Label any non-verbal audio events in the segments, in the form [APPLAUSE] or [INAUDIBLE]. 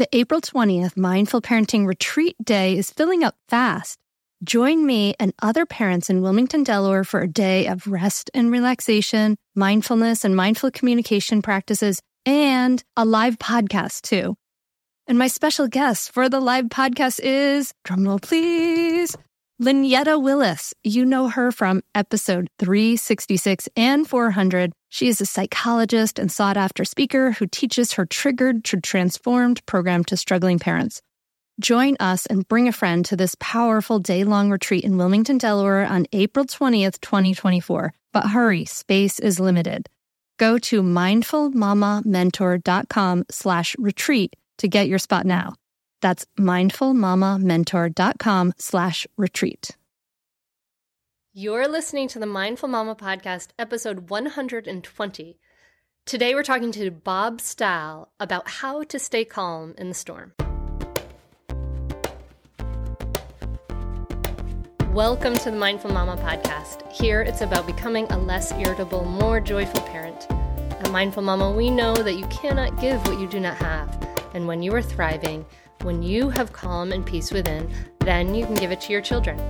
The April 20th Mindful Parenting Retreat Day is filling up fast. Join me and other parents in Wilmington, Delaware for a day of rest and relaxation, mindfulness and mindful communication practices, and a live podcast too. And my special guest for the live podcast is, drumroll please, Lynetta Willis. You know her from episode 366 and 400. She is a psychologist and sought after speaker who teaches her Triggered to Transformed program to struggling parents. Join us and bring a friend to this powerful day long retreat in Wilmington, Delaware on April 20th, 2024. But hurry, space is limited. Go to mindfulmamamentor.com slash retreat to get your spot now. That's mindfulmamamentor.com slash retreat. You're listening to the Mindful Mama Podcast, episode 120. Today we're talking to Bob Stahl about how to stay calm in the storm. Welcome to the Mindful Mama Podcast. Here it's about becoming a less irritable, more joyful parent. At Mindful Mama, we know that you cannot give what you do not have. And when you are thriving, when you have calm and peace within, then you can give it to your children.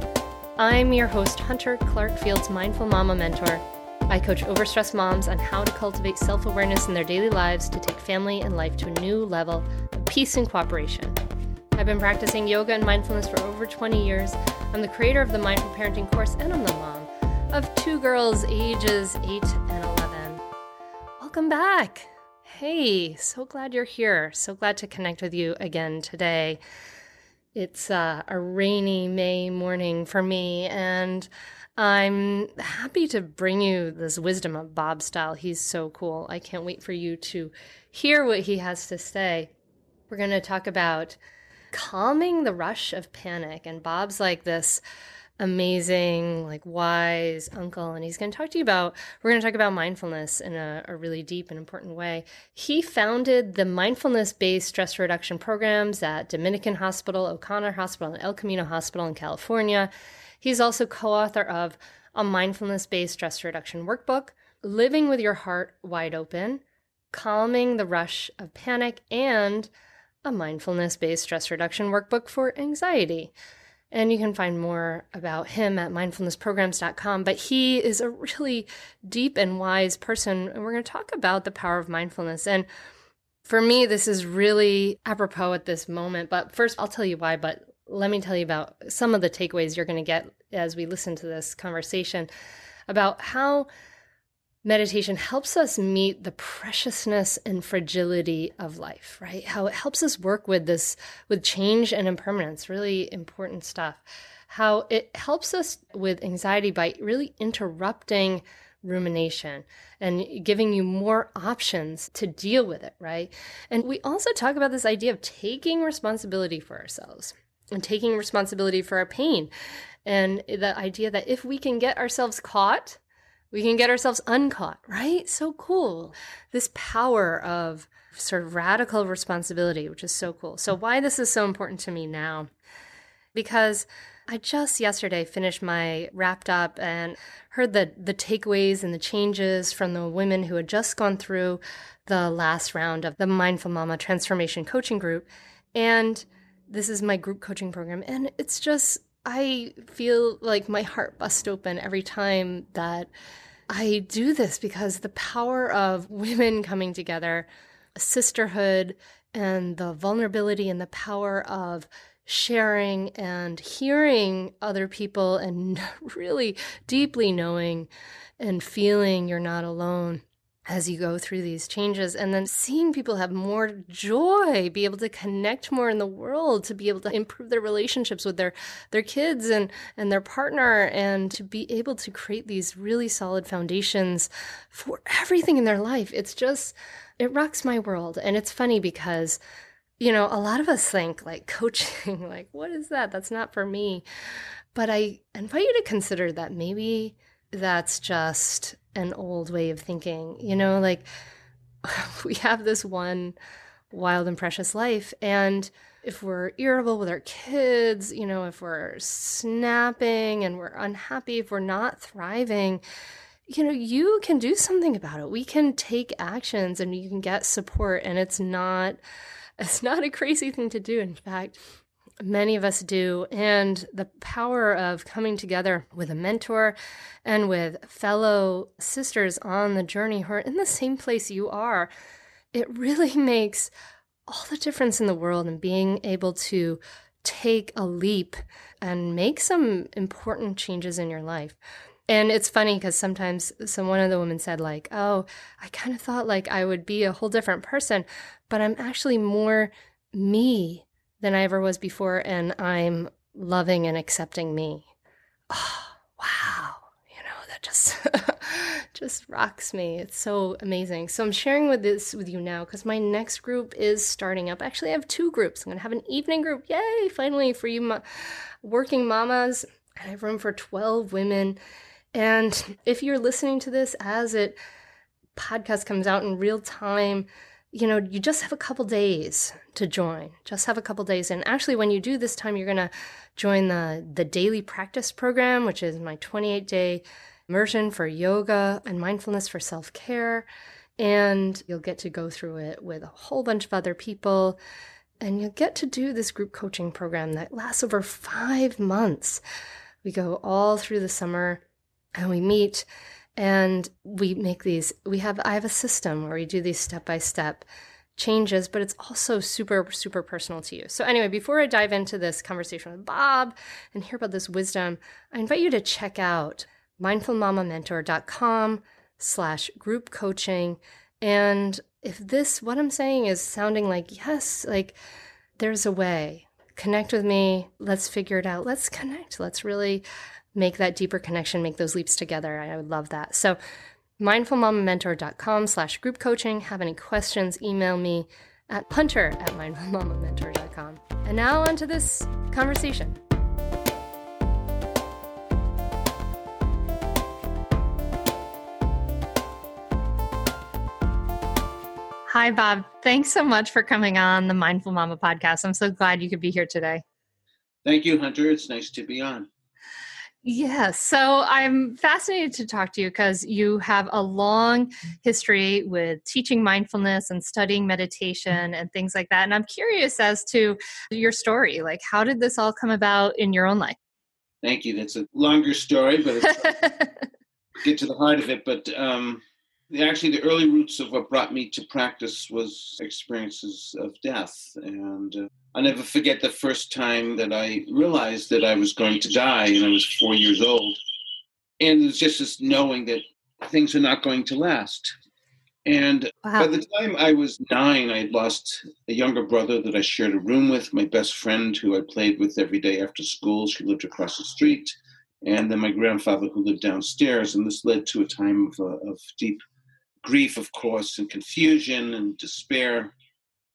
I'm your host, Hunter Clarke-Fields, Mindful Mama Mentor. I coach overstressed moms on how to cultivate self awareness in their daily lives to take family and life to a new level of peace and cooperation. I've been practicing yoga and mindfulness for over 20 years. I'm the creator of the Mindful Parenting course, and I'm the mom of two girls ages 8 and 11. Welcome back. Hey, so glad you're here. So glad to connect with you again today. It's uh, a rainy May morning for me, and I'm happy to bring you this wisdom of Bob Stahl. He's so cool. I can't wait for you to hear what he has to say. We're going to talk about calming the rush of panic, and Bob's like this amazing, like wise uncle, and he's going to talk to you about. We're going to talk about mindfulness in a, a really deep and important way. He founded the mindfulness-based stress reduction programs at Dominican Hospital, O'Connor Hospital, and El Camino Hospital in California. He's also co-author of a mindfulness-based stress reduction workbook, Living with Your Heart Wide Open, Calming the Rush of Panic, and a mindfulness-based stress reduction workbook for anxiety. And you can find more about him at mindfulnessprograms.com. But he is a really deep and wise person. And we're going to talk about the power of mindfulness. And for me, this is really apropos at this moment. But first, I'll tell you why. But let me tell you about some of the takeaways you're going to get as we listen to this conversation about how meditation helps us meet the preciousness and fragility of life, right? How it helps us work with this, with change and impermanence, really important stuff. How it helps us with anxiety by really interrupting rumination and giving you more options to deal with it, right? And we also talk about this idea of taking responsibility for ourselves and taking responsibility for our pain. And the idea that if we can get ourselves caught we can get ourselves uncaught, right? So cool. This power of sort of radical responsibility, which is so cool. So, why this is so important to me now? Because I just yesterday finished my wrapped up and heard the, the takeaways and the changes from the women who had just gone through the last round of the Mindful Mama Transformation Coaching Group. And this is my group coaching program. And it's just I feel like my heart busts open every time that I do this because the power of women coming together, sisterhood, and the vulnerability and the power of sharing and hearing other people and [LAUGHS] really deeply knowing and feeling you're not alone as you go through these changes and then seeing people have more joy be able to connect more in the world to be able to improve their relationships with their their kids and and their partner and to be able to create these really solid foundations for everything in their life. It's just it rocks my world. And it's funny because you know a lot of us think like [LAUGHS] coaching like what is that? That's not for me. But i invite you to consider that maybe that's just an old way of thinking. You know, like [LAUGHS] we have this one wild and precious life. And if we're irritable with our kids, you know, if we're snapping and we're unhappy, if we're not thriving, you know, you can do something about it. We can take actions and you can get support, and it's not [LAUGHS] It's not a crazy thing to do. In fact, many of us do. And the power of coming together with a mentor and with fellow sisters on the journey who are in the same place you are, it really [LAUGHS] makes all the difference in the world and being able to take a leap and make some important changes in your life. And it's funny because sometimes some one of the women said like, "Oh, I kind of thought like I would be a whole different person, but I'm actually more me than I ever was before and I'm loving and accepting me." Oh, [SIGHS] wow. You know, that just [LAUGHS] just rocks me. It's so amazing. So I'm sharing with this with you now because my next group is starting up. Actually, I have two groups. I'm gonna have an evening group. Yay! Finally, for you working mamas. I have room for 12 women. And if you're listening to this as it podcast comes out in real time, you know, you just have a couple days to join. Just have a couple days. And actually, when you do this time, you're going to join the, the daily practice program, which is my 28 day immersion for yoga and mindfulness for self care. And you'll get to go through it with a whole bunch of other people. And you'll get to do this group coaching program that lasts over five months. We go all through the summer and we meet and we make these we have i have a system where we do these step by step changes but it's also super super personal to you so anyway before i dive into this conversation with bob and hear about this wisdom i invite you to check out mindfulmamamentor.com slash group coaching. And if this, what I'm saying is sounding like, yes, like there's a way, connect with me. Let's figure it out. Let's connect. Let's really make that deeper connection, make those leaps together. I would love that. So mindfulmamamentor.com slash group coaching. Have any questions, email me at hunter at mindfulmamamentor.com. And now on to this conversation. Hi, Bob. Thanks so much for coming on the Mindful Mama podcast. I'm so glad you could be here today. Thank you, Hunter. It's nice to be on. Yes. So I'm fascinated to talk to you because you have a long history with teaching mindfulness and studying meditation and things like that. And I'm curious as to your story. Like, how did this all come about in your own life? Thank you. That's a longer story, but [LAUGHS] get to the heart of it. But um, actually the early roots of what brought me to practice was experiences of death. And uh, i'll never forget the first time that i realized that i was going to die and i was four years old. And it was just this knowing that things are not going to last. And wow. by the time i was nine i had lost a younger brother that i shared a room with my best friend who i played with every day after school. She lived across the street. And then my grandfather who lived downstairs. And this led to a time of, uh, of deep grief, of course, and confusion and despair.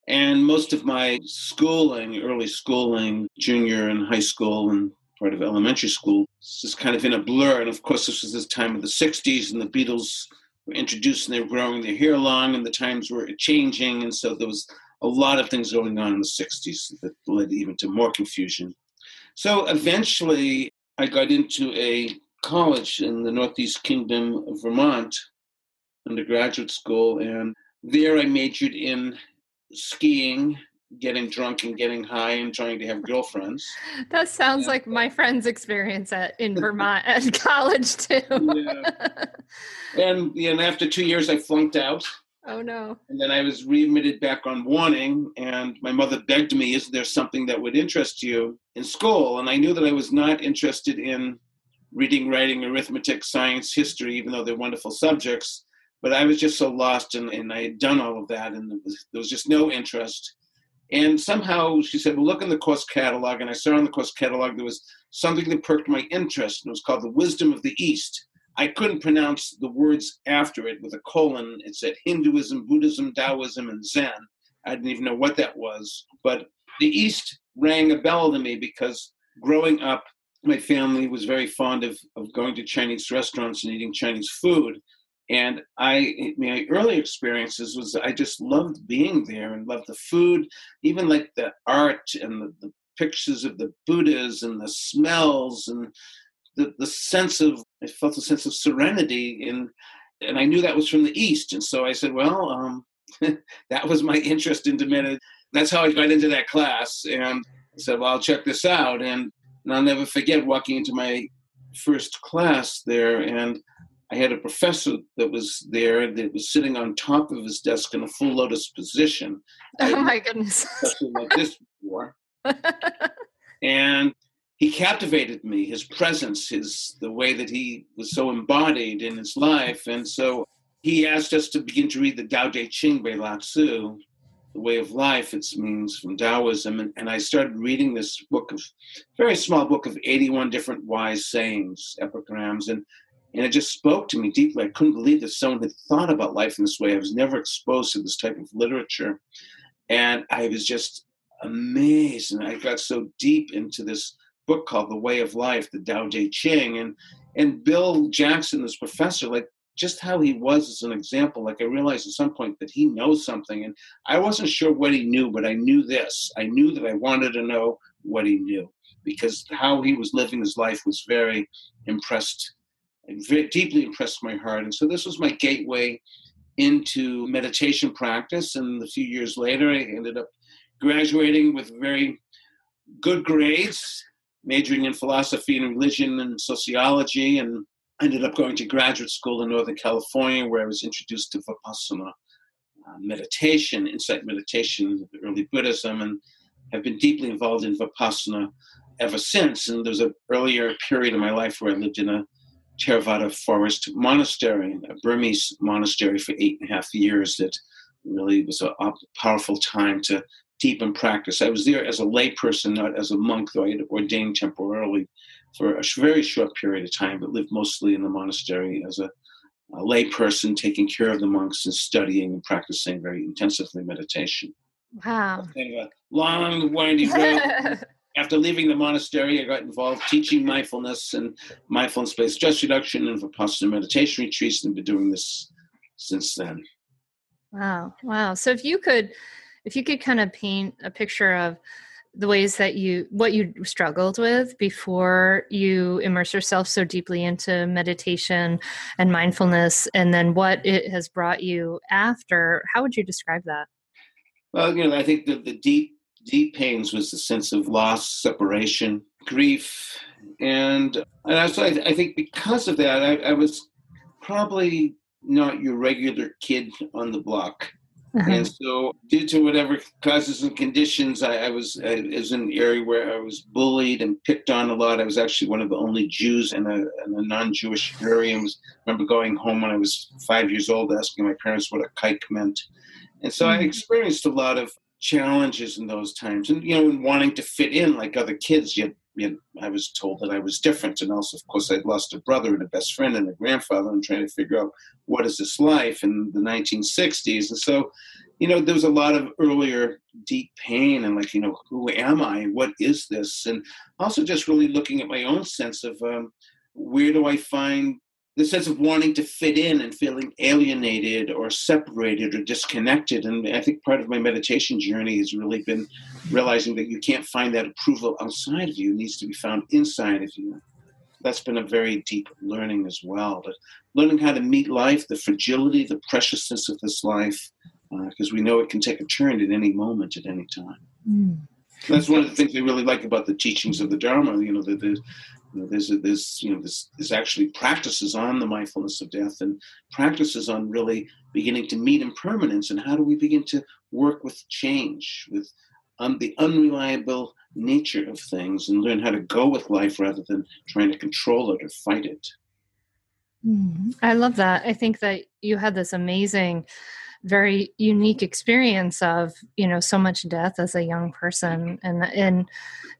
And most of my schooling, early schooling, junior and high school and part of elementary school, is kind of in a blur. And of course, this was this time of the 60s, and the Beatles were introduced and they were growing their hair long, and the times were changing. And so there was a lot of things going on in the 60s that led even to more confusion. So eventually, I got into a college in the Northeast Kingdom of Vermont undergraduate school, and there I majored in skiing, getting drunk and getting high, and trying to have girlfriends. That sounds like my friend's experience at in [LAUGHS] Vermont at college too. yeah. [LAUGHS] And and after two years, I flunked out. Oh no! And then I was readmitted back on warning, and my mother begged me, "Is there something that would interest you in school?" And I knew that I was not interested in reading, writing, arithmetic, science, history, even though they're wonderful subjects but I was just so lost and, and I had done all of that and was, there was just no interest. And somehow she said, well, look in the course catalog. And I saw in the course catalog there was something that perked my interest and it was called The Wisdom of the East. I couldn't pronounce the words after it with a colon. It said Hinduism, Buddhism, Taoism, and Zen. I didn't even know what that was. But the East rang a bell to me because growing up, my family was very fond of, of going to Chinese restaurants and eating Chinese food. And I, my early experiences was I just loved being there and loved the food, even like the art and the, the pictures of the Buddhas and the smells and the, the sense of, I felt a sense of serenity in, and I knew that was from the East. And so I said, well, um, [LAUGHS] that was my interest into med- that's how I got into that class. And I said, well, I'll check this out. And, and I'll never forget walking into my first class there. And I had a professor that was there that was sitting on top of his desk in a full lotus position. [LAUGHS] Oh my goodness. like this before. [LAUGHS] and he captivated me, his presence, his the way that he was so embodied in his life. And so he asked us to begin to read the Tao Te Ching by Lao Tzu, the way of life, it means from Taoism. And, and I started reading this book of, very small book of 81 different wise sayings, epigrams. And and it just spoke to me deeply. I couldn't believe that someone had thought about life in this way. I was never exposed to this type of literature. And I was just amazed. And I got so deep into this book called The Way of Life, the Tao Te Ching. And, and Bill Jackson, this professor, like just how he was as an example, like I realized at some point that he knows something. And I wasn't sure what he knew, but I knew this. I knew that I wanted to know what he knew because how he was living his life was very impressed very deeply impressed my heart. And so this was my gateway into meditation practice. And a few years later, I ended up graduating with very good grades, majoring in philosophy and religion and sociology, and ended up going to graduate school in Northern California, where I was introduced to Vipassana uh, meditation, insight meditation, early Buddhism, and have been deeply involved in Vipassana ever since. And there's an earlier period in my life where I lived in a Theravada Forest Monastery, a Burmese monastery for eight and a half years that really was a, a powerful time to deepen practice. I was there as a layperson, not as a monk, though I had ordained temporarily for a very short period of time, but lived mostly in the monastery as a, a layperson, taking care of the monks and studying and practicing very intensively meditation. Wow. Kind of a long, windy road. [LAUGHS] after leaving the monastery, I got involved teaching mindfulness and mindfulness-based stress reduction and Vipassana meditation retreats, and been doing this since then. Wow, wow! So if you could, if you could kind of paint a picture of the ways that you what you struggled with before you immerse yourself so deeply into meditation and mindfulness and then what it has brought you after how would you describe that well you know i think the, the deep deep pains was the sense of loss, separation, grief, and and I, so I, I think because of that, I, I, was probably not your regular kid on the block. Uh-huh. And so, due to whatever causes and conditions, I, I was I, was in an area where I was bullied and picked on a lot. I was actually one of the only Jews in a, in a non-Jewish area. I was, remember going home when I was five years old, asking my parents what a kike meant, and so mm-hmm. I experienced a lot of challenges in those times and you know and wanting to fit in like other kids you, yet i was told that i was different. And also of course i'd lost a brother and a best friend and a grandfather and trying to figure out what is this life in the 1960s and so you know there was a lot of earlier deep pain and like you know who am i? What is this? And also just really looking at my own sense of um, where do i find the sense of wanting to fit in and feeling alienated or separated or disconnected. And I think part of my meditation journey has really been realizing that you can't find that approval outside of you, it needs to be found inside of you. That's been a very deep learning as well. But learning how to meet life, the fragility, the preciousness of this life, because uh, we know it can take a turn at any moment, at any time. Mm. That's one of the things I really like about the teachings of the Dharma. You know, that there's, you know, there's, there's, you know, there's, there's actually practices on the mindfulness of death and practices on really beginning to meet impermanence and how do we begin to work with change, with um, the unreliable nature of things and learn how to go with life rather than trying to control it or fight it. Mm-hmm. I love that. I think that you had this amazing very unique experience of you know so much death as a young person and and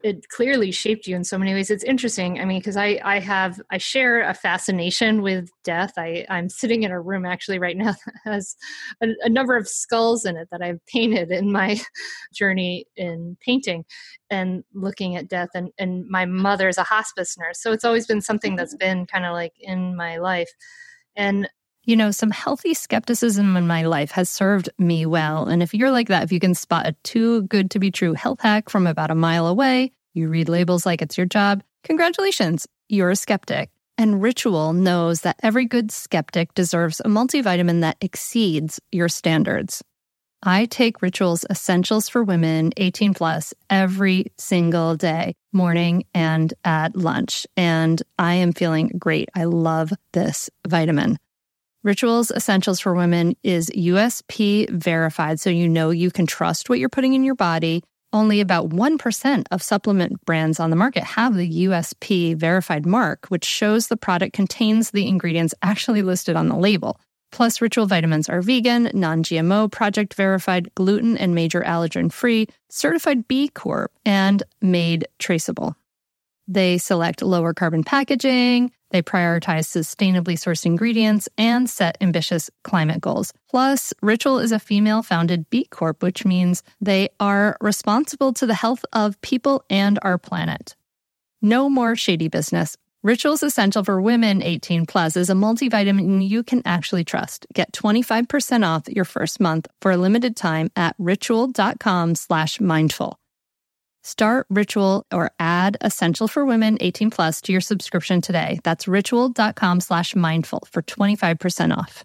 it clearly shaped you in so many ways. It's interesting i mean because i i have i share a fascination with death. I i'm sitting in a room actually right now [LAUGHS] that has a, a number of skulls in it that i've painted in my [LAUGHS] journey in painting and looking at death and and my mother's a hospice nurse. So it's always been something that's [LAUGHS] been kind of like in my life. And you know, some healthy skepticism in my life has served me well. And if you're like that, if you can spot a too good to be true health hack from about a mile away, you read labels like it's your job, congratulations, you're a skeptic. And Ritual knows that every good skeptic deserves a multivitamin that exceeds your standards. I take Rituals Essentials for Women 18 plus every single day, morning and at lunch. And I am feeling great. I love this vitamin. Rituals Essentials for Women is USP verified, so you know you can trust what you're putting in your body. Only about 1% of supplement brands on the market have the USP verified mark, which shows the product contains the ingredients actually listed on the label. Plus, Ritual vitamins are vegan, non GMO, project verified, gluten and major allergen free, certified B Corp, and made traceable. They select lower carbon packaging, they prioritize sustainably sourced ingredients, and set ambitious climate goals. Plus, Ritual is a female founded B Corp, which means they are responsible to the health of people and our planet. No more shady business. Rituals Essential for Women 18 Plus is a multivitamin you can actually trust. Get 25% off your first month for a limited time at ritual.com slash mindful. Start Ritual or add Essential for Women 18 Plus to your subscription today. That's ritual.com slash mindful for 25% off.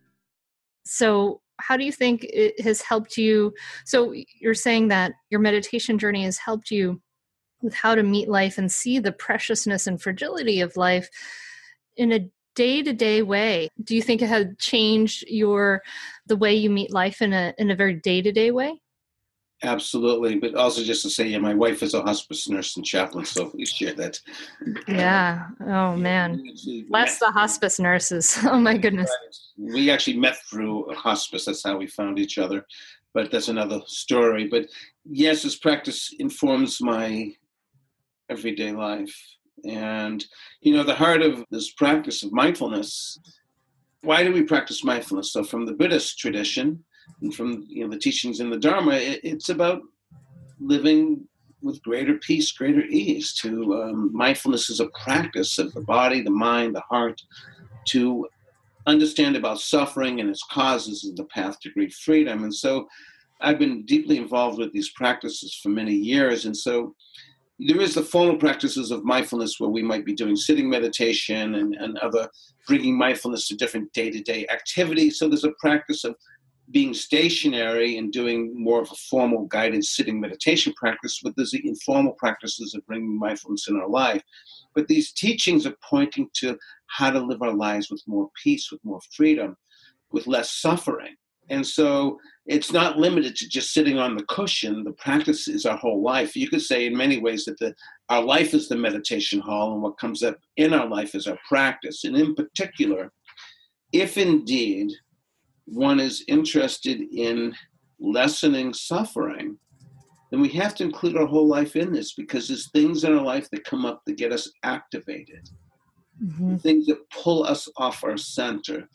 So, how do you think it has helped you? So, you're saying that your meditation journey has helped you with how to meet life and see the preciousness and fragility of life in a day-to-day way do you think it had changed your the way you meet life in a in a very day-to-day way absolutely but also just to say yeah my wife is a hospice nurse and chaplain so we share that. Yeah. Oh man. bless the hospice nurses. [LAUGHS] Oh my goodness. We actually met through a hospice. That's how we found each other. But that's another story. But yes this practice informs my everyday life. And, you know, the heart of this practice of mindfulness, why do we practice mindfulness? So, from the Buddhist tradition and from you know, the teachings in the Dharma, it, it's about living with greater peace, greater ease. To um, mindfulness is a practice of the body, the mind, the heart, to understand about suffering and its causes and the path to great freedom. And so, I've been deeply involved with these practices for many years, and so there is the formal practices of mindfulness where we might be doing sitting meditation and, and other bringing mindfulness to different day-to-day activities so there's a practice of being stationary and doing more of a formal guided sitting meditation practice but there's the informal practices of bringing mindfulness in our life but these teachings are pointing to how to live our lives with more peace with more freedom with less suffering and so it's not limited to just sitting on the cushion. The practice is our whole life. You could say in many ways that the, our life is the meditation hall, and what comes up in our life is our practice. And in particular, if indeed one is interested in lessening suffering, then we have to include our whole life in this because there's things in our life that come up that get us activated. Mm-hmm. Things that pull us off our center,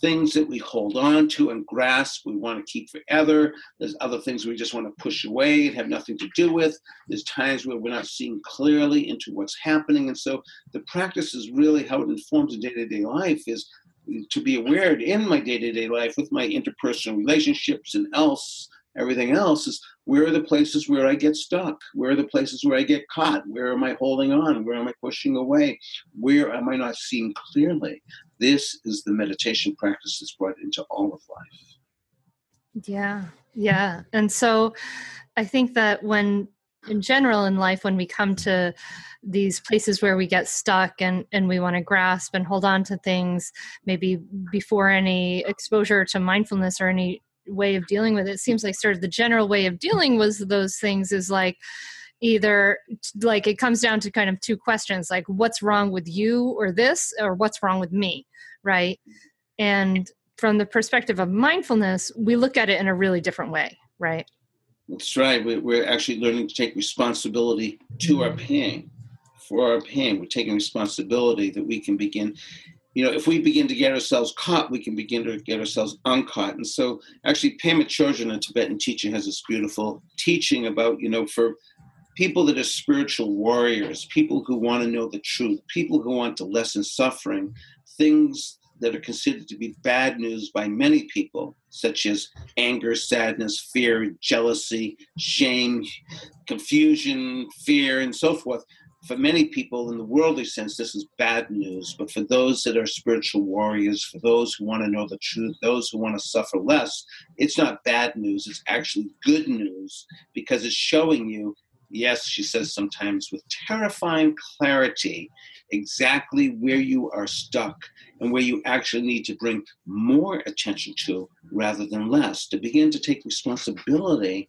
things that we hold on to and grasp, we want to keep forever. There's other things we just want to push away and have nothing to do with. There's times where we're not seeing clearly into what's happening. And so the practice is really how it informs the day to day life is to be aware in my day to day life with my interpersonal relationships and else everything else is where are the places where I get stuck? Where are the places where I get caught? Where am I holding on? Where am I pushing away? Where am I not seeing clearly? This is the meditation practice that's brought into all of life. Yeah, yeah. And so I think that when in general in life when we come to these places where we get stuck and and we want to grasp and hold on to things maybe before any exposure to mindfulness or any way of dealing with it. it seems like sort of the general way of dealing with those things is like either like it comes down to kind of two questions like what's wrong with you or this or what's wrong with me right and from the perspective of mindfulness we look at it in a really different way right that's right we're actually learning to take responsibility to our mm-hmm. pain for our pain we're taking responsibility that we can begin you know, if we begin to get ourselves caught, we can begin to get ourselves uncaught. And so, actually, Pema Chodron, a Tibetan teacher, has this beautiful teaching about, you know, for people that are spiritual warriors, people who want to know the truth, people who want to lessen suffering, things that are considered to be bad news by many people, such as anger, sadness, fear, jealousy, shame, confusion, fear, and so forth for many people in the worldly sense, this is bad news. But for those that are spiritual warriors, for those who want to know the truth, those who want to suffer less, it's not bad news. It's actually good news because it's showing you, yes, she says sometimes with terrifying clarity, exactly where you are stuck and where you actually need to bring more attention to rather than less, to begin to take responsibility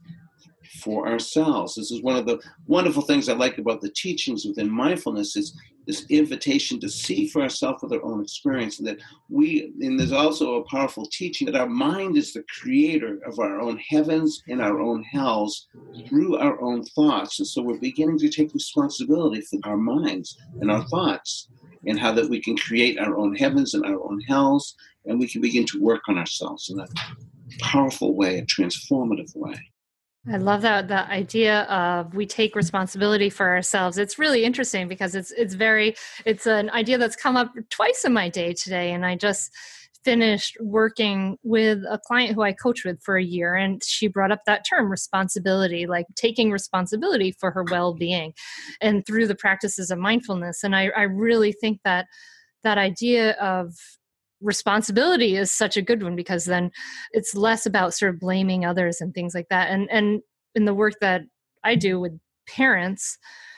for ourselves. This is one of the wonderful things I like about the teachings within mindfulness is this invitation to see for ourselves with our own experience. And that we, and there's also a powerful teaching that our mind is the creator of our own heavens and our own hells through our own thoughts. And so we're beginning to take responsibility for our minds and our thoughts and how that we can create our own heavens and our own hells and we can begin to work on ourselves in a powerful way, a transformative way. I love that the idea of we take responsibility for ourselves. It's really interesting because it's it's very it's an idea that's come up twice in my day today and I just finished working with a client who I coached with for a year and she brought up that term responsibility like taking responsibility for her well-being and through the practices of mindfulness and I I really think that that idea of responsibility is such a good one because then it's less about sort of blaming others and things like that. And and in the work that i do with parents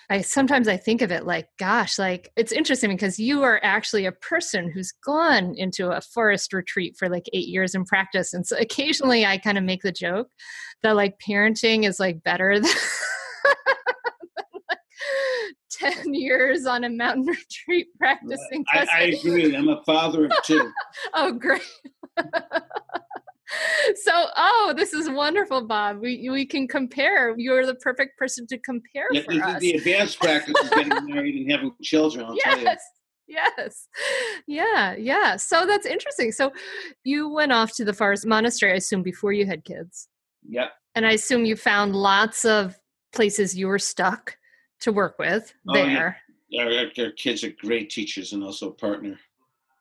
i sometimes i think of it like gosh like it's interesting because you are actually a person who's gone into a forest retreat for like eight years in practice. And so occasionally i kind of make the joke that like parenting is like better [LAUGHS] than 10 [LAUGHS] years on a mountain [LAUGHS] retreat practicing. I, I agree. I'm a father of two. [LAUGHS] oh, great. so oh this is wonderful bob we we can compare you're the perfect person to compare yeah, for this us. is the advanced practice of getting married and having children I'll yes yes yeah yeah so that's interesting so you went off to the forest monastery i assume before you had kids yep and i assume you found lots of places you were stuck to work with Oh, there. yeah. Our, our kids are great teachers and also a partner.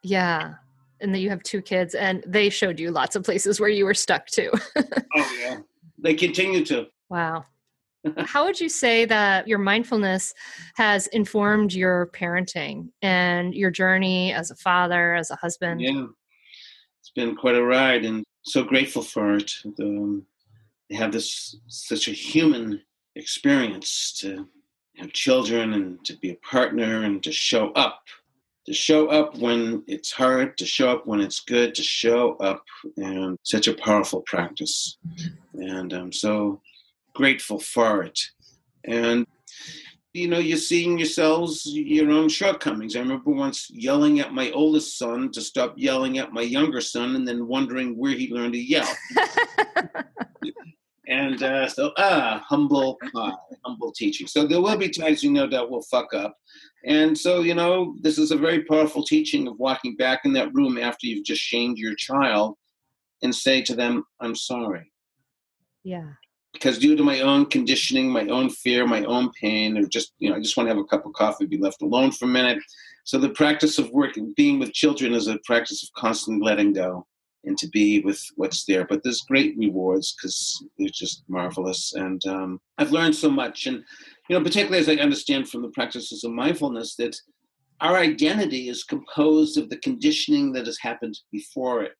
yeah. And then you have two kids, and they showed you lots of places where you were stuck too. [LAUGHS] Oh yeah, they continue to. wow. [LAUGHS] How would you say that your mindfulness has informed your parenting and your journey as a father, as a husband? Yeah, it's been quite a ride, and so grateful for it. Um, they have this such a human experience to have children and to be a partner and to show up to show up when it's hard to show up when it's good to show up and such a powerful practice. And i'm so grateful for it. And you know you're seeing yourselves your own shortcomings. I remember once yelling at my oldest son to stop yelling at my younger son and then wondering where he learned to yell. [LAUGHS] And uh, so, ah, humble pie, [LAUGHS] humble teaching. So there will be times you no doubt will fuck up. And so, you know, this is a very powerful teaching of walking back in that room after you've just shamed your child and say to them, I'm sorry. yeah. Because due to my own conditioning, my own fear, my own pain, or just, you know, I just want to have a cup of coffee, be left alone for a minute. So the practice of working, being with children is a practice of constantly letting go and to be with what's there. But there's great rewards because they're just marvelous. And um, I've learned so much. And, you know, particularly as I understand from the practices of mindfulness, that our identity is composed of the conditioning that has happened before it.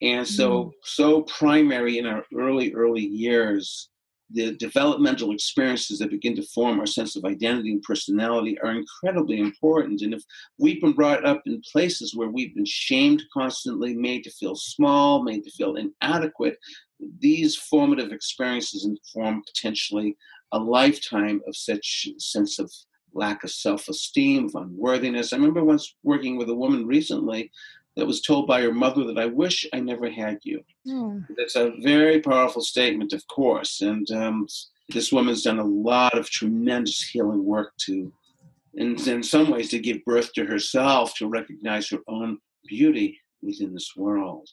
And so, so primary in our early, early years, the developmental experiences that begin to form our sense of identity and personality are incredibly important. And if we've been brought up in places where we've been shamed constantly, made to feel small, made to feel inadequate, these formative experiences inform potentially a lifetime of such sense of lack of self-esteem, of unworthiness. I remember once working with a woman recently that was told by her mother that I wish I never had you. Hmm. That's a very powerful statement, of course. And um, this woman's done a lot of tremendous healing work to and in some ways to give birth to herself, to recognize her own beauty within this world.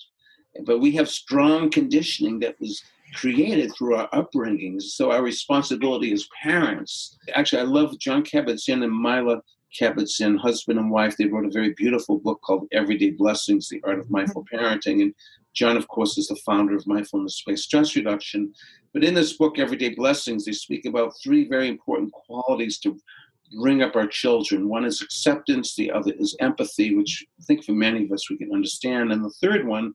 But we have strong conditioning that was created through our upbringings. So our responsibility as parents. Actually, I love John Kabat-Zinn and Myla Kabat-Zinn, husband and wife. They wrote a very beautiful book called Everyday Blessings: The Art of Mindful mm-hmm. Parenting. And John, of course, is the founder of mindfulness-based stress reduction. But in this book, Everyday Blessings, they speak about three very important qualities to bring up our children. One is acceptance, the other is empathy, which I think for many of us we can understand, and the third one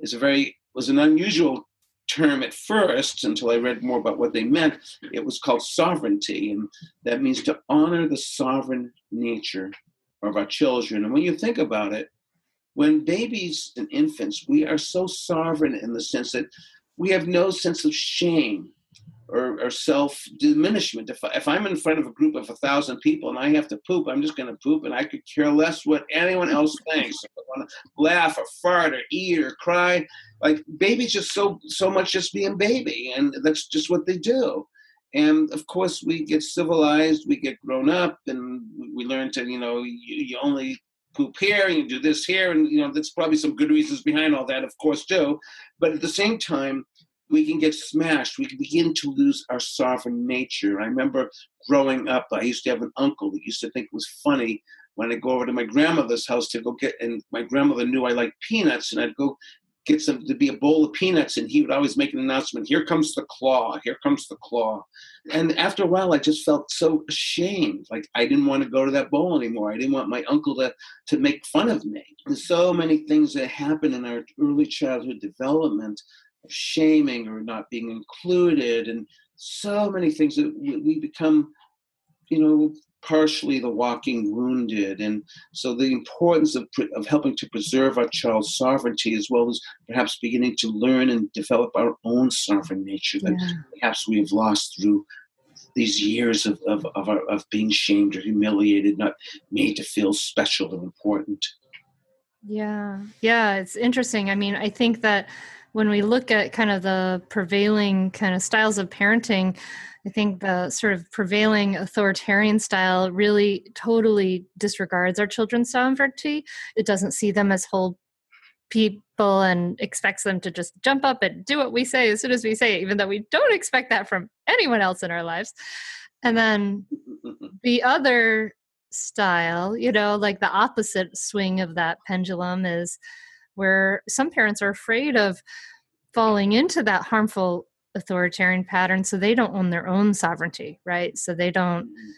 is a very was an unusual term at first until I read more about what they meant. It was called sovereignty, and that means to honor the sovereign nature of our children. And when you think about it, when babies and infants, we are so sovereign in the sense that we have no sense of shame or, or self diminishment. If, if I'm in front of a group of a thousand people and I have to poop, I'm just going to poop and I could care less what anyone else [LAUGHS] thinks. I want to laugh or fart or eat or cry, like babies just so so much just being baby, and that's just what they do. And of course, we get civilized, we get grown up, and we learn to, you know, you, you only poop here and you do this here, and you know, there's probably some good reasons behind all that, of course, too. But at the same time, we can get smashed. We can begin to lose our sovereign nature. I remember growing up, I used to have an uncle that used to think it was funny when I go over to my grandmother's house to go get, and my grandmother knew I liked peanuts, and I'd go get some to be a bowl of peanuts, and he would always make an announcement: "Here comes the claw! Here comes the claw!" And after a while, I just felt so ashamed, like I didn't want to go to that bowl anymore. I didn't want my uncle to to make fun of me. There's so many things that happen in our early childhood development shaming or not being included and so many things that we become you know partially the walking wounded. And so the importance of, of helping to preserve our child's sovereignty as well as perhaps beginning to learn and develop our own sovereign nature that yeah. perhaps we have lost through these years of, of, of, our, of being shamed or humiliated not made to feel special and important. Yeah. Yeah it's interesting. I mean i think that when we look at kind of the prevailing kind of styles of parenting, I think the sort of prevailing authoritarian style really totally disregards our children's sovereignty. It doesn't see them as whole people and expects them to just jump up and do what we say as soon as we say it, even though we don't expect that from anyone else in our lives. And then [LAUGHS] the other style, you know, like the opposite swing of that pendulum is where some parents are afraid of falling into that harmful authoritarian pattern so they don't own their own sovereignty right? So they don't mm-hmm.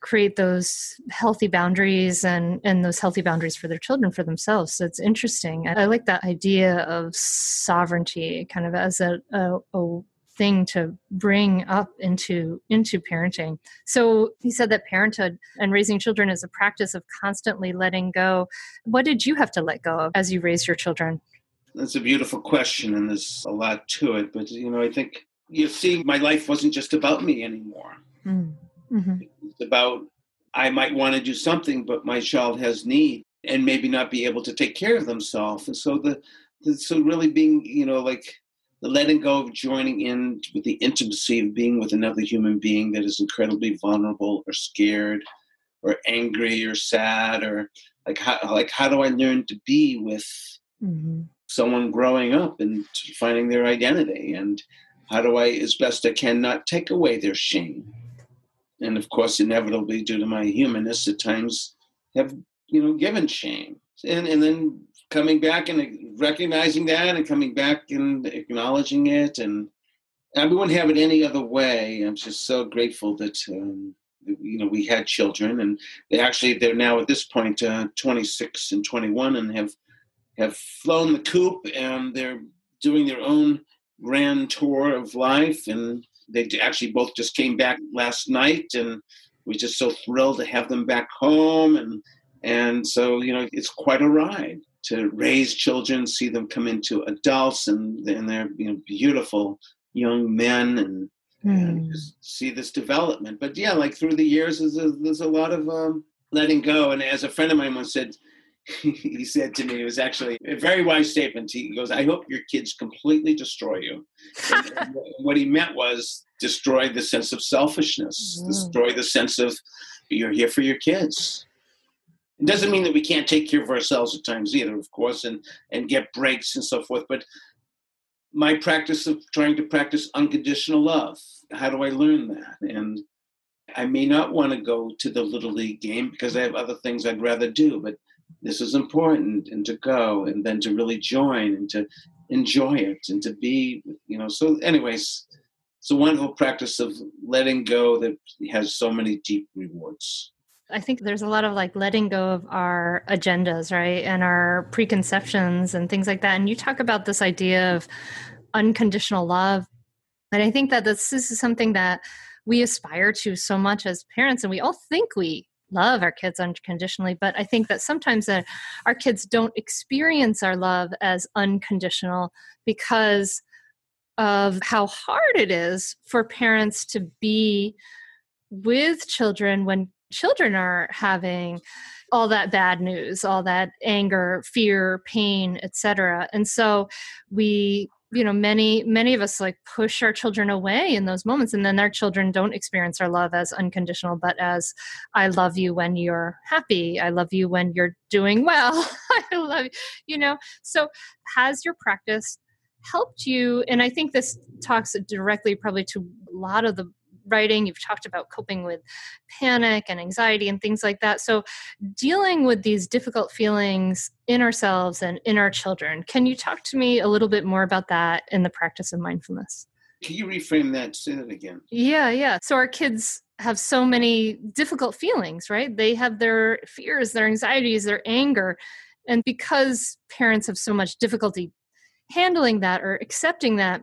create those healthy boundaries and and those healthy boundaries for their children for themselves. So it's interesting. I, I like that idea of sovereignty kind of as a, a, a thing to bring up into into parenting. So he said that parenthood and raising children is a practice of constantly letting go. What did you have to let go of as you raised your children? That's a beautiful question and there's a lot to it but you know i think you see my life wasn't just about me anymore. Mm, mm-hmm. it's about i might want to do something but my child has need and maybe not be able to take care of themselves. And so the, the so really being you know like the letting go of joining in with the intimacy of being with another human being that is incredibly vulnerable or scared or angry or sad or like how like how do I learn to be with mm-hmm. someone growing up and finding their identity? And how do I as best I can not take away their shame? And of course inevitably due to my humanness at times have you know given shame. And and then coming back and recognizing that and coming back and acknowledging it. And we wouldn't have it any other way. I'm just so grateful that um, you know we had children and they actually they're now at this point uh, 26 and 21 and have have flown the coop and they're doing their own grand tour of life. And they actually both just came back last night and we're just so thrilled to have them back home. And and so you know it's quite a ride to raise children, see them come into adults, and, and they're you know beautiful young men, and, mm. and see this development. But yeah, like through the years, there's a, there's a lot of um, letting go. And as a friend of mine once said, [LAUGHS] he said to me, it was actually a very wise statement. He goes, I hope your kids completely destroy you. and, and what he meant was destroy the sense of selfishness, mm. destroy the sense of you're here for your kids. It doesn't mean that we can't take care of ourselves at times either, of course, and, and get breaks and so forth. But my practice of trying to practice unconditional love, how do I learn that? And I may not want to go to the Little League game because I have other things I'd rather do, but this is important and to go and then to really join and to enjoy it and to be, you know. So, anyways, it's a wonderful practice of letting go that has so many deep rewards. I think there's a lot of like letting go of our agendas, right? And our preconceptions and things like that. And you talk about this idea of unconditional love. And I think that this, is something that we aspire to so much as parents, and we all think we love our kids unconditionally but i think that sometimes that our kids don't experience our love as unconditional because of how hard it is for parents to be with children when children are having all that bad news all that anger fear pain etc and so we you know many many of us like push our children away in those moments and then our children don't experience our love as unconditional but as i love you when you're happy. I love you when you're doing well. [LAUGHS] I love you you know? So has your practice helped you? And i think this talks directly probably to a lot of the writing you've talked about coping with panic and anxiety and things like that. So dealing with these difficult feelings in ourselves and in our children can you talk to me a little bit more about that in the practice of mindfulness? Can you reframe that? Say that again. Yeah yeah. So our kids have so many difficult feelings right? They have their fears their anxieties their anger. And because parents have so much difficulty handling that or accepting that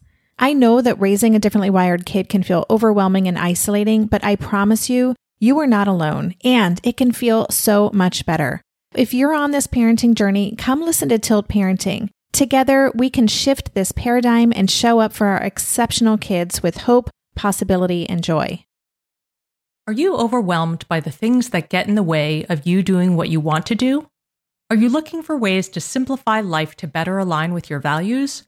I know that raising a differently wired kid can feel overwhelming and isolating, but I promise you, you are not alone, and it can feel so much better. If you're on this parenting journey, come listen to Tilt Parenting. Together, we can shift this paradigm and show up for our exceptional kids with hope, possibility, and joy. Are you overwhelmed by the things that get in the way of you doing what you want to do? Are you looking for ways to simplify life to better align with your values?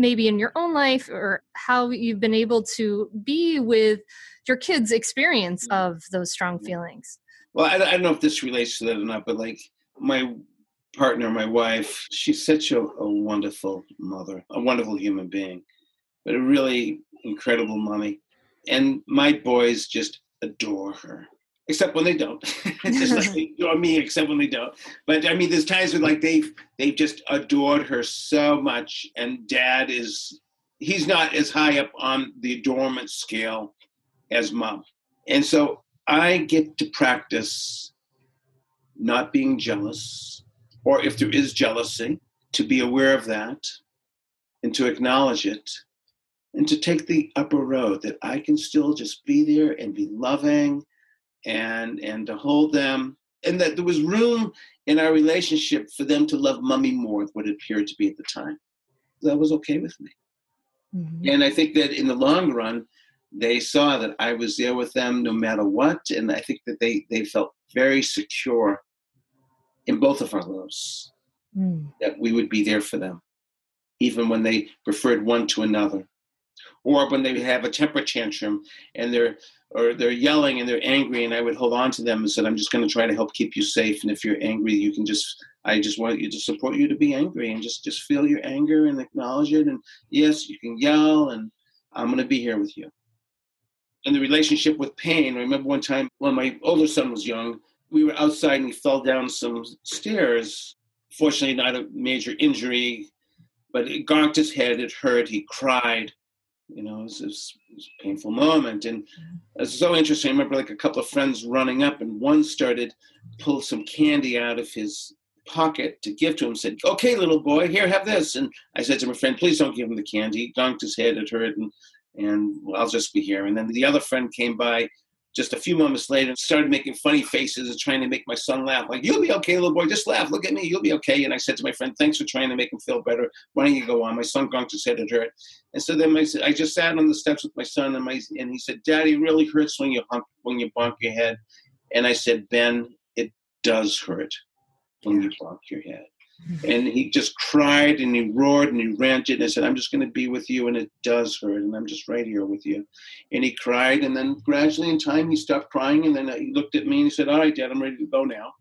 maybe in your own life, or how you've been able to be with your kids' experience mm. of those strong feelings. Well, I, I don't know if this relates to that or not, but like my partner, my wife, she's such a, a wonderful mother, a wonderful human being, but a really incredible mommy. And my boys just adore her, except when they don't. [LAUGHS] just like [LAUGHS] they adore me, except when they don't. But I mean, there's times when like they've they've just adored her so much, and Dad is he's not as high up on the adornment scale as Mom, and so I get to practice not being jealous or if there is jealousy, to be aware of that and to acknowledge it and to take the upper road that I can still just be there and be loving and and to hold them and that there was room in our relationship for them to love mummy more than what it appeared to be at the time. That was okay with me. Mm-hmm. And I think that in the long run, they saw that I was there with them no matter what. And I think that they, they felt very secure in both of our loves, mm. that we would be there for them, even when they preferred one to another. Or when they have a temper tantrum and they're or they're yelling and they're angry and I would hold on to them and said, I'm just going to try to help keep you safe. And if you're angry, you can just, I just want you to support you to be angry and just, just feel your anger and acknowledge it. And yes, you can yell and I'm going to be here with you. And the relationship with pain, I remember one time when my older son was young, we were outside and he fell down some stairs. Fortunately, not a major injury, but it gonked his head, it hurt, he cried you know, it was, it was, it was a painful moment. And mm-hmm. it's so interesting. I remember like a couple of friends running up, and one started pull some candy out of his pocket to give to him. Said, "Okay, little boy, here, have this." And I said to my friend, "Please don't give him the candy." He donked his head; it hurt, and and well, I'll just be here. And then the other friend came by just a few moments later started making funny faces and trying to make my son laugh. Like, you'll be okay, little boy. Just laugh. Look at me. You'll be okay. And I said to my friend, thanks for trying to make him feel better. Why don't you go on? My son gonked his head it hurt. And so then my, I just sat on the steps with my son and my and he said, Daddy, it really hurts when you hump, when you bonk your head. And I said, Ben, it does hurt when you bonk your head. And he just cried and he roared and he ranted. And I said, I'm just going to be with you. And it does hurt. And I'm just right here with you. And he cried. And then gradually in time, he stopped crying. And then he looked at me and he said, All right, Dad, I'm ready to go now.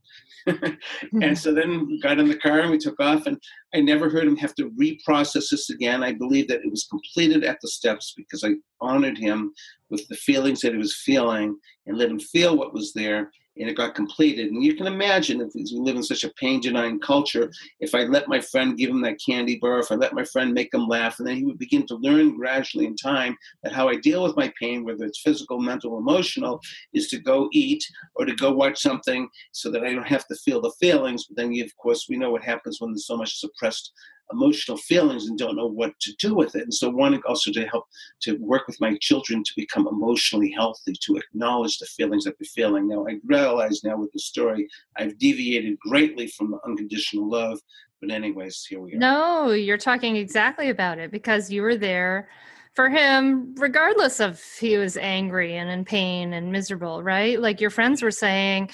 [LAUGHS] and so then we got in the car and we took off. And I never heard him have to reprocess this again. I believe that it was completed at the steps because I honored him with the feelings that he was feeling and let him feel what was there and it got completed. And you can imagine if we live in such a pain denying culture, if I let my friend give him that candy bar, if I let my friend make him laugh, and then he would begin to learn gradually in time that how I deal with my pain, whether it's physical, mental, emotional, is to go eat or to go watch something so that I don't have to feel the feelings. But then, of course, we know what happens when there's so much suppressed emotional feelings and don't know what to do with it. And so wanting also to help to work with my children to become emotionally healthy, to acknowledge the feelings that they're feeling. Now I realize now with the story, I've deviated greatly from unconditional love. But anyways, here we are. No, you're talking exactly about it because you were there for him, regardless of he was angry and in pain and miserable, right? Like your friends were saying,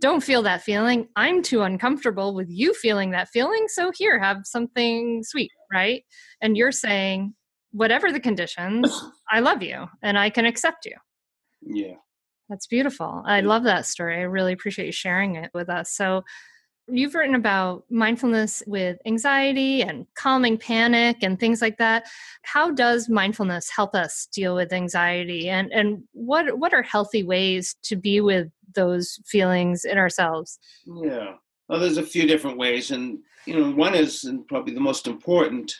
don't feel that feeling. I'm too uncomfortable with you feeling that feeling. So here, have something sweet, right? And you're saying, whatever the conditions, I love you and I can accept you. Yeah. That's beautiful. I love that story. I really appreciate you sharing it with us. So, you've written about mindfulness with anxiety and calming panic and things like that. How does mindfulness help us deal with anxiety and and what what are healthy ways to be with those feelings in ourselves? Yeah. Well, there's a few different ways and you know one is and probably the most important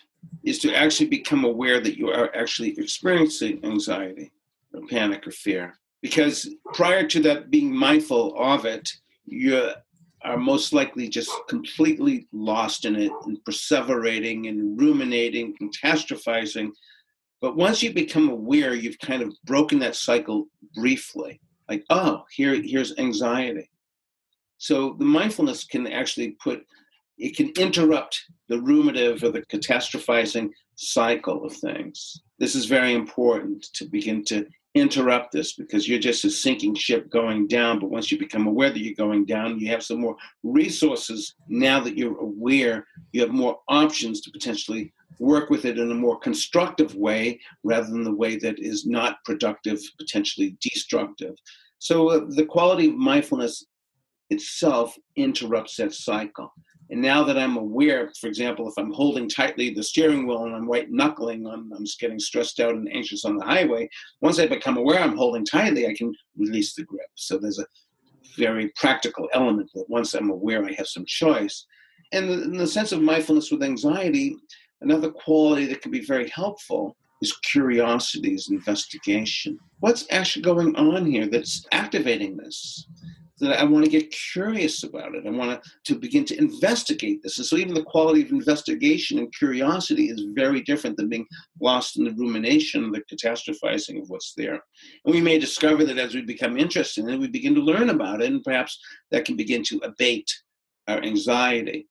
is to actually become aware that you are actually experiencing anxiety or panic or fear because prior to that being mindful of it you're are most likely just completely lost in it and perseverating and ruminating, catastrophizing. But once you become aware, you've kind of broken that cycle briefly. Like, oh, here, here's anxiety. So the mindfulness can actually put, it can interrupt the ruminative or the catastrophizing cycle of things. This is very important to begin to interrupt this because you're just a sinking ship going down. But once you become aware that you're going down, you have some more resources. Now that you're aware, you have more options to potentially work with it in a more constructive way rather than the way that is not productive, potentially destructive. So uh, the quality of mindfulness itself interrupts that cycle. And now that I'm aware, for example, if I'm holding tightly the steering wheel and I'm white knuckling, I'm, I'm just getting stressed out and anxious on the highway. Once I become aware I'm holding tightly, I can release the grip. So there's a very practical element that once I'm aware, I have some choice. And in the sense of mindfulness with anxiety, another quality that can be very helpful is curiosity, is investigation. What's actually going on here that's activating this? that I want to get curious about it. I want to, to begin to investigate this. And so even the quality of investigation and curiosity is very different than being lost in the rumination, the catastrophizing of what's there. And we may discover that as we become interested in it, we begin to learn about it, and perhaps that can begin to abate our anxiety.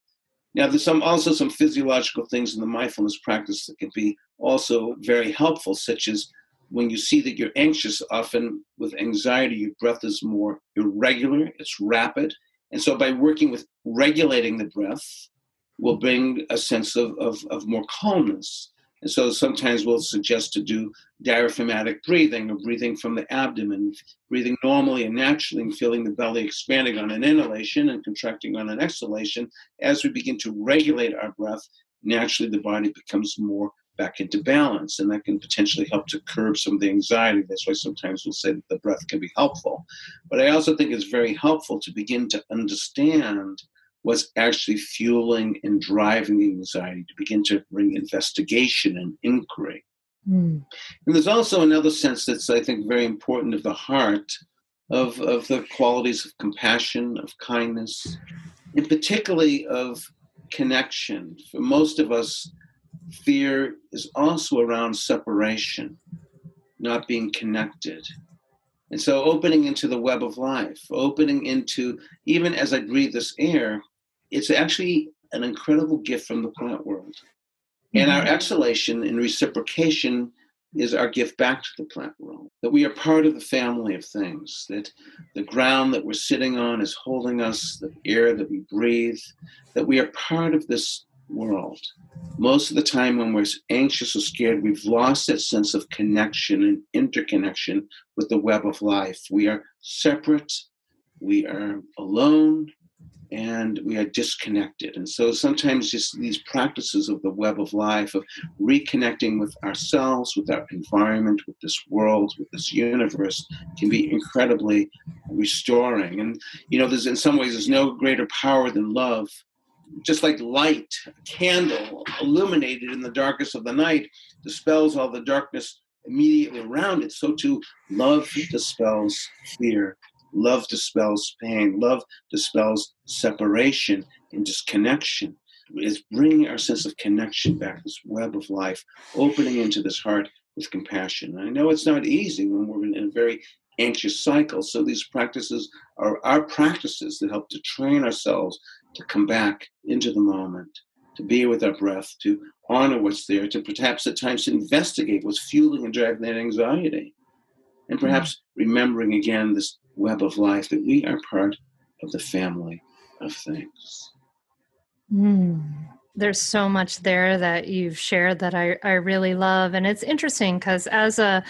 Now, there's some also some physiological things in the mindfulness practice that can be also very helpful, such as when you see that you're anxious, often with anxiety, your breath is more irregular, it's rapid. And so by working with regulating the breath, will bring a sense of, of, of more calmness. And so sometimes we'll suggest to do diaphragmatic breathing or breathing from the abdomen, breathing normally and naturally and feeling the belly expanding on an inhalation and contracting on an exhalation. As we begin to regulate our breath, naturally the body becomes more back into balance and that can potentially help to curb some of the anxiety. That's why sometimes we'll say that the breath can be helpful. But I also think it's very helpful to begin to understand what's actually fueling and driving the anxiety, to begin to bring investigation and inquiry. Mm. And there's also another sense that's, I think, very important of the heart, of, of the qualities of compassion, of kindness, and particularly of connection. For most of us, fear is also around separation, not being connected. And so, opening into the web of life, opening into, even as I breathe this air, it's actually an incredible gift from the plant world. And our mm-hmm. exhalation and reciprocation is our gift back to the plant world. That we are part of the family of things, that the ground that we're sitting on is holding us, the air that we breathe, that we are part of this world. Most of the time, when we're anxious or scared, we've lost that sense of connection and interconnection with the web of life. We are separate, we are alone, and we are disconnected. And so sometimes just these practices of the web of life, of reconnecting with ourselves, with our environment, with this world, with this universe, can be incredibly restoring. And, you know, there's in some ways, there's no greater power than love. Just like light, a candle illuminated in the darkness of the night dispels all the darkness immediately around it, so too love dispels fear Love dispels pain. Love dispels separation and disconnection. It's bringing our sense of connection back, this web of life, opening into this heart with compassion. I know it's not easy when we're in a very anxious cycle. So these practices are our practices that help to train ourselves to come back into the moment, to be with our breath, to honor what's there, to perhaps at times to investigate what's fueling and driving that anxiety. And mm-hmm. perhaps remembering again this web of life, that we are part of the family of things. Mm. There's so much there that you've shared that I, I really love. And it's interesting because as a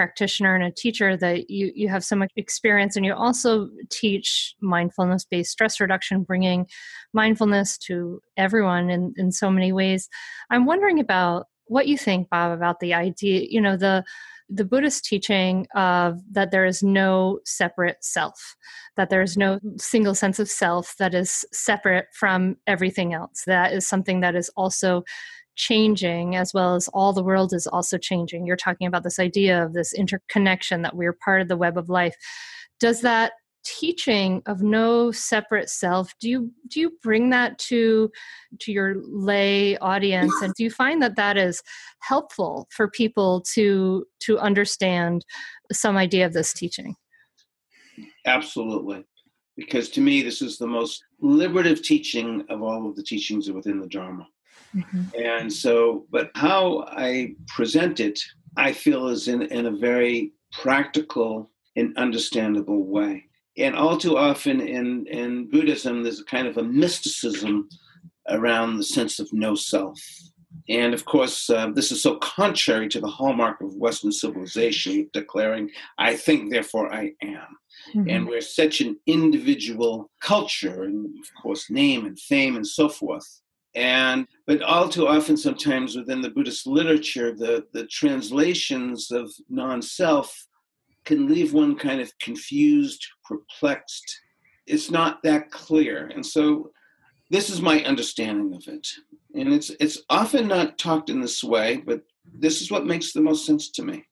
practitioner and a teacher that you you have so much experience and you also teach mindfulness based stress reduction bringing mindfulness to everyone in in so many ways i'm wondering about what you think bob about the idea you know the the Buddhist teaching of that there is no separate self, that there is no single sense of self that is separate from everything else. That is something that is also changing as well as all the world is also changing. You're talking about this idea of this interconnection that we're part of the web of life. Does that teaching of no separate self do you do you bring that to to your lay audience and do you find that that is helpful for people to to understand some idea of this teaching absolutely because to me this is the most liberative teaching of all of the teachings within the dharma mm-hmm. and so but how i present it i feel is in in a very practical and understandable way and all too often in, in Buddhism, there's a kind of a mysticism around the sense of no self. And of course, uh, this is so contrary to the hallmark of Western civilization, declaring, I think, therefore I am. Mm-hmm. And we're such an individual culture, and of course, name and fame and so forth. And but all too often, sometimes within the Buddhist literature, the, the translations of non-self can leave one kind of confused, perplexed. It's not that clear. And so this is my understanding of it. And it's it's often not talked in this way, but this is what makes the most sense to me.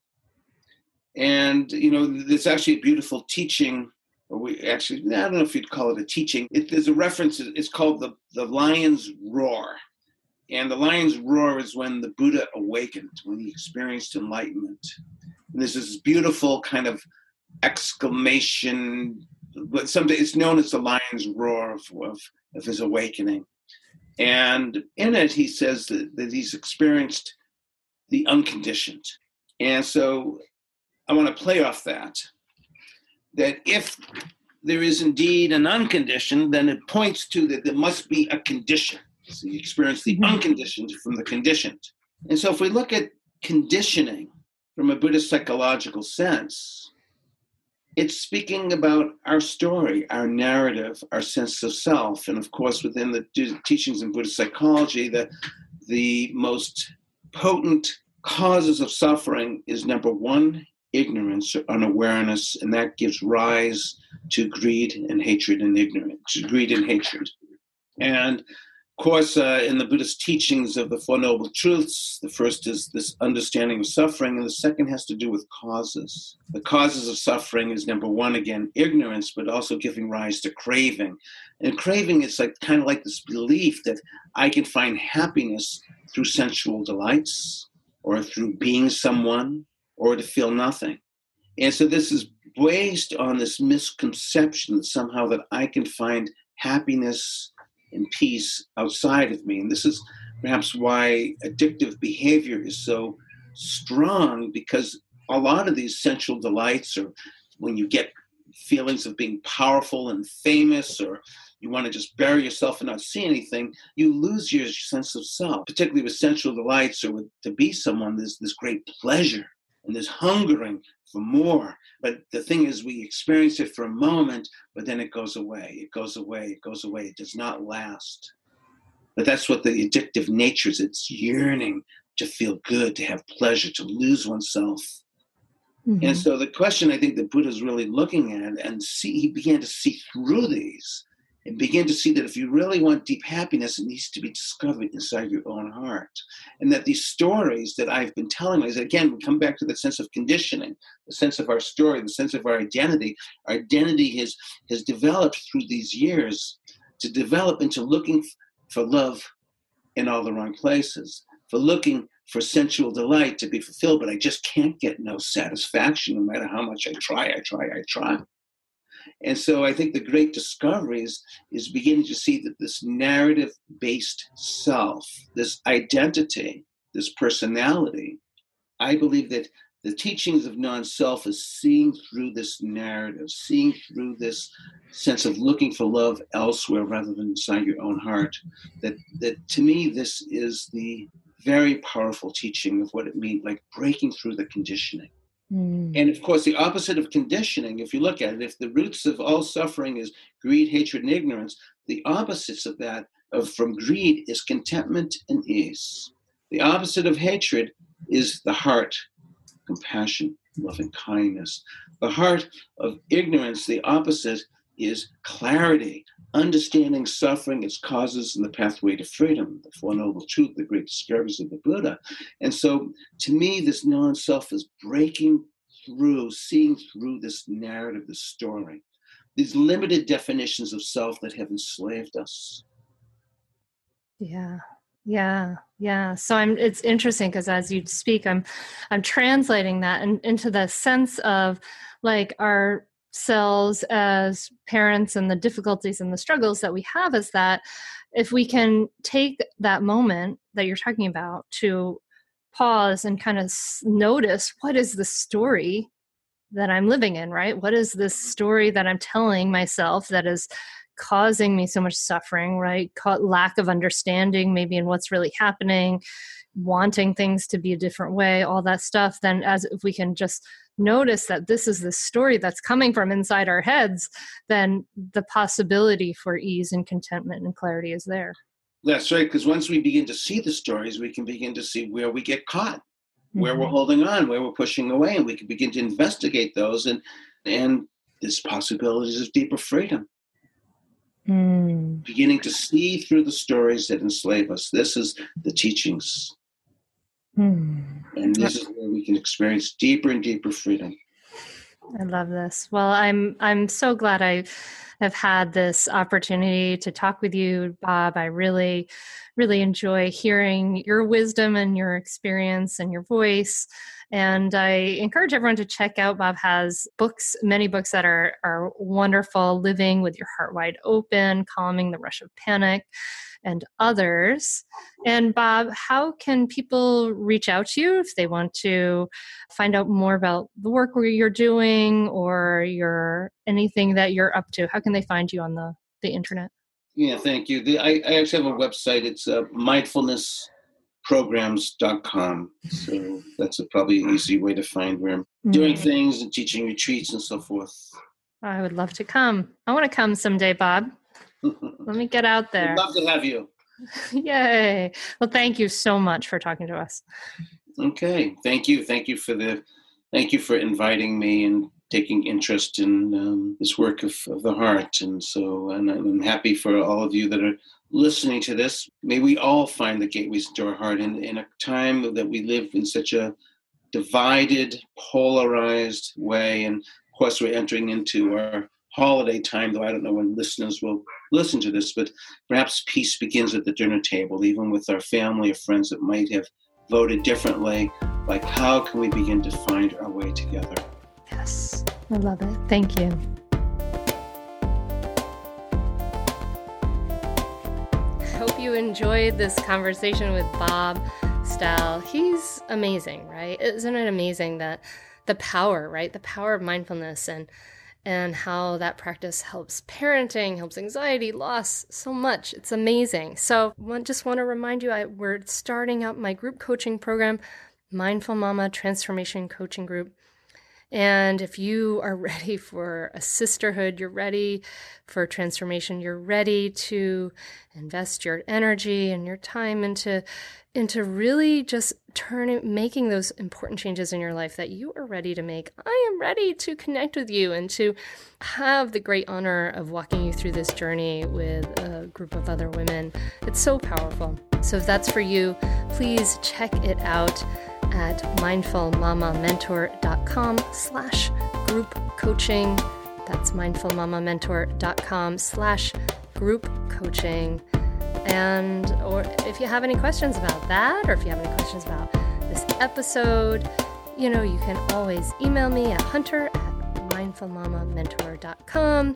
And you know, there's actually a beautiful teaching we actually, I don't know if you'd call it a teaching. It, there's a reference, it's called the, the lion's roar. And the lion's roar is when the Buddha awakened, when he experienced enlightenment. And there's this beautiful kind of exclamation, but something it's known as the lion's roar of, of, of his awakening. And in it, he says that, that he's experienced the unconditioned. And so I want to play off that. That if there is indeed an unconditioned, then it points to that there must be a condition. So you experience the mm-hmm. unconditioned from the conditioned. And so if we look at conditioning from a Buddhist psychological sense, it's speaking about our story, our narrative, our sense of self. And of course, within the teachings in Buddhist psychology, the, the most potent causes of suffering is number one, ignorance or unawareness, and that gives rise to greed and hatred and ignorance, greed and hatred. And of course, uh, in the Buddhist teachings of the Four Noble Truths, the first is this understanding of suffering, and the second has to do with causes. The causes of suffering is number one, again, ignorance, but also giving rise to craving. And craving is like kind of like this belief that I can find happiness through sensual delights, or through being someone, or to feel nothing. And so this is based on this misconception that somehow that I can find happiness and peace outside of me. And this is perhaps why addictive behavior is so strong because a lot of these sensual delights or when you get feelings of being powerful and famous or you want to just bury yourself and not see anything, you lose your sense of self, particularly with sensual delights or with, to be someone, there's this great pleasure and there's hungering for more. But the thing is, we experience it for a moment, but then it goes away. It goes away. It goes away. It does not last. But that's what the addictive nature is. It's yearning to feel good, to have pleasure, to lose oneself. Mm-hmm. And so the question I think that Buddha is really looking at, and see, he began to see through these and begin to see that if you really want deep happiness, it needs to be discovered inside your own heart. And that these stories that I've been telling is again, we come back to the sense of conditioning, the sense of our story, the sense of our identity. Our identity has, has developed through these years to develop into looking for love in all the wrong places, for looking for sensual delight to be fulfilled, but I just can't get no satisfaction no matter how much I try, I try, I try. And so I think the great discovery is, is beginning to see that this narrative based self, this identity, this personality, I believe that the teachings of non self is seeing through this narrative, seeing through this sense of looking for love elsewhere rather than inside your own heart. That, that to me, this is the very powerful teaching of what it means, like breaking through the conditioning. Mm. And of course, the opposite of conditioning, if you look at it, if the roots of all suffering is greed, hatred, and ignorance, the opposites of that, of from greed, is contentment and ease. The opposite of hatred is the heart, compassion, loving kindness. The heart of ignorance, the opposite, is clarity, understanding suffering, its causes, and the pathway to freedom, the Four mm-hmm. Noble Truths, the great discoveries of the Buddha. And so, to me, this non self is breaking through, seeing through this narrative, this story, these limited definitions of self that have enslaved us. Yeah. Yeah, yeah. So I'm. It's interesting because as you speak, I'm, I'm translating that in, into the sense of, like our selves as parents and the difficulties and the struggles that we have is that if we can take that moment that you're talking about to pause and kind of notice what is the story that I'm living in, right? What is this mm-hmm. story that I'm telling myself that is causing me so much suffering, right? lack of understanding, maybe in what's really happening, wanting things to be a different way, all that stuff. Then, as if we can just notice that this is the story that's coming from inside our heads, then the possibility for ease and contentment and clarity is there. That's right, because once we begin to see the stories, we can begin to see where we get caught, where mm-hmm. we're holding on, where we're pushing away, and we can begin to investigate those and and there's possibilities of deeper freedom. Mm. Beginning to see through the stories that enslave us. This is the teachings Hmm. And this is where we can experience deeper and deeper freedom. I love this. Well, I'm I'm so glad I have had this opportunity to talk with you, Bob. I really, really enjoy hearing your wisdom and your experience and your voice. And I encourage everyone to check out. Bob has books, many books that are are wonderful. Living with your heart wide open, calming the rush of panic, and others. And Bob, how can people reach out to you if they want to find out more about the work you're doing or your anything that you're up to? How can they find you on the the internet? Yeah, thank you. The, I, I actually have a website. It's uh, mindfulnessprograms.com. So that's a probably an easy way to find where I'm doing mm-hmm. things and teaching retreats and so forth. I would love to come. I want to come someday, Bob. [LAUGHS] Let me get out there. We'd love to have you. [LAUGHS] Yay. Well, thank you so much for talking to us. Okay. Thank you. Thank you for the thank you for inviting me and taking interest in um, this work of, of, the heart. And so and I'm happy for all of you that are listening to this. May we all find the gateways into our heart in, in a time that we live in such a divided, polarized way. And of course, we're entering into our holiday time, though I don't know when listeners will listen to this, but perhaps peace begins at the dinner table, even with our family or friends that might have voted differently. Like, how can we begin to find our way together? Yes, I love it. Thank you. I hope you enjoyed this conversation with Bob Stahl. He's amazing, right? Isn't it amazing that the power, right? The power of mindfulness and and how that practice helps parenting, helps anxiety, loss, so much. It's amazing. So, I just want to remind you, I, we're starting up my group coaching program, Mindful Mama Transformation Coaching Group. And if you are [LAUGHS] ready for a sisterhood, you're ready for transformation, you're ready to invest your energy and your time into into really just turning making those important changes in your life that you are ready to make. I am ready to connect with you and to have the great honor of walking you through this journey with a group of other women. It's so powerful. So if that's for you, please check it out at mindfulmamamentor.com slash group coaching. That's mindfulmamamentor.com slash group coaching. And or if you have any questions about that, or if you have any questions about this episode, you know, you can always email me at hunter at mindfulmamamentor.com.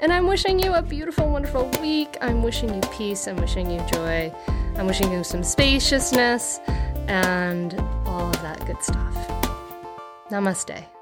And I'm wishing you a beautiful, wonderful week. I'm wishing you peace. I'm wishing you joy. I'm wishing you some spaciousness and all of that good stuff. Namaste.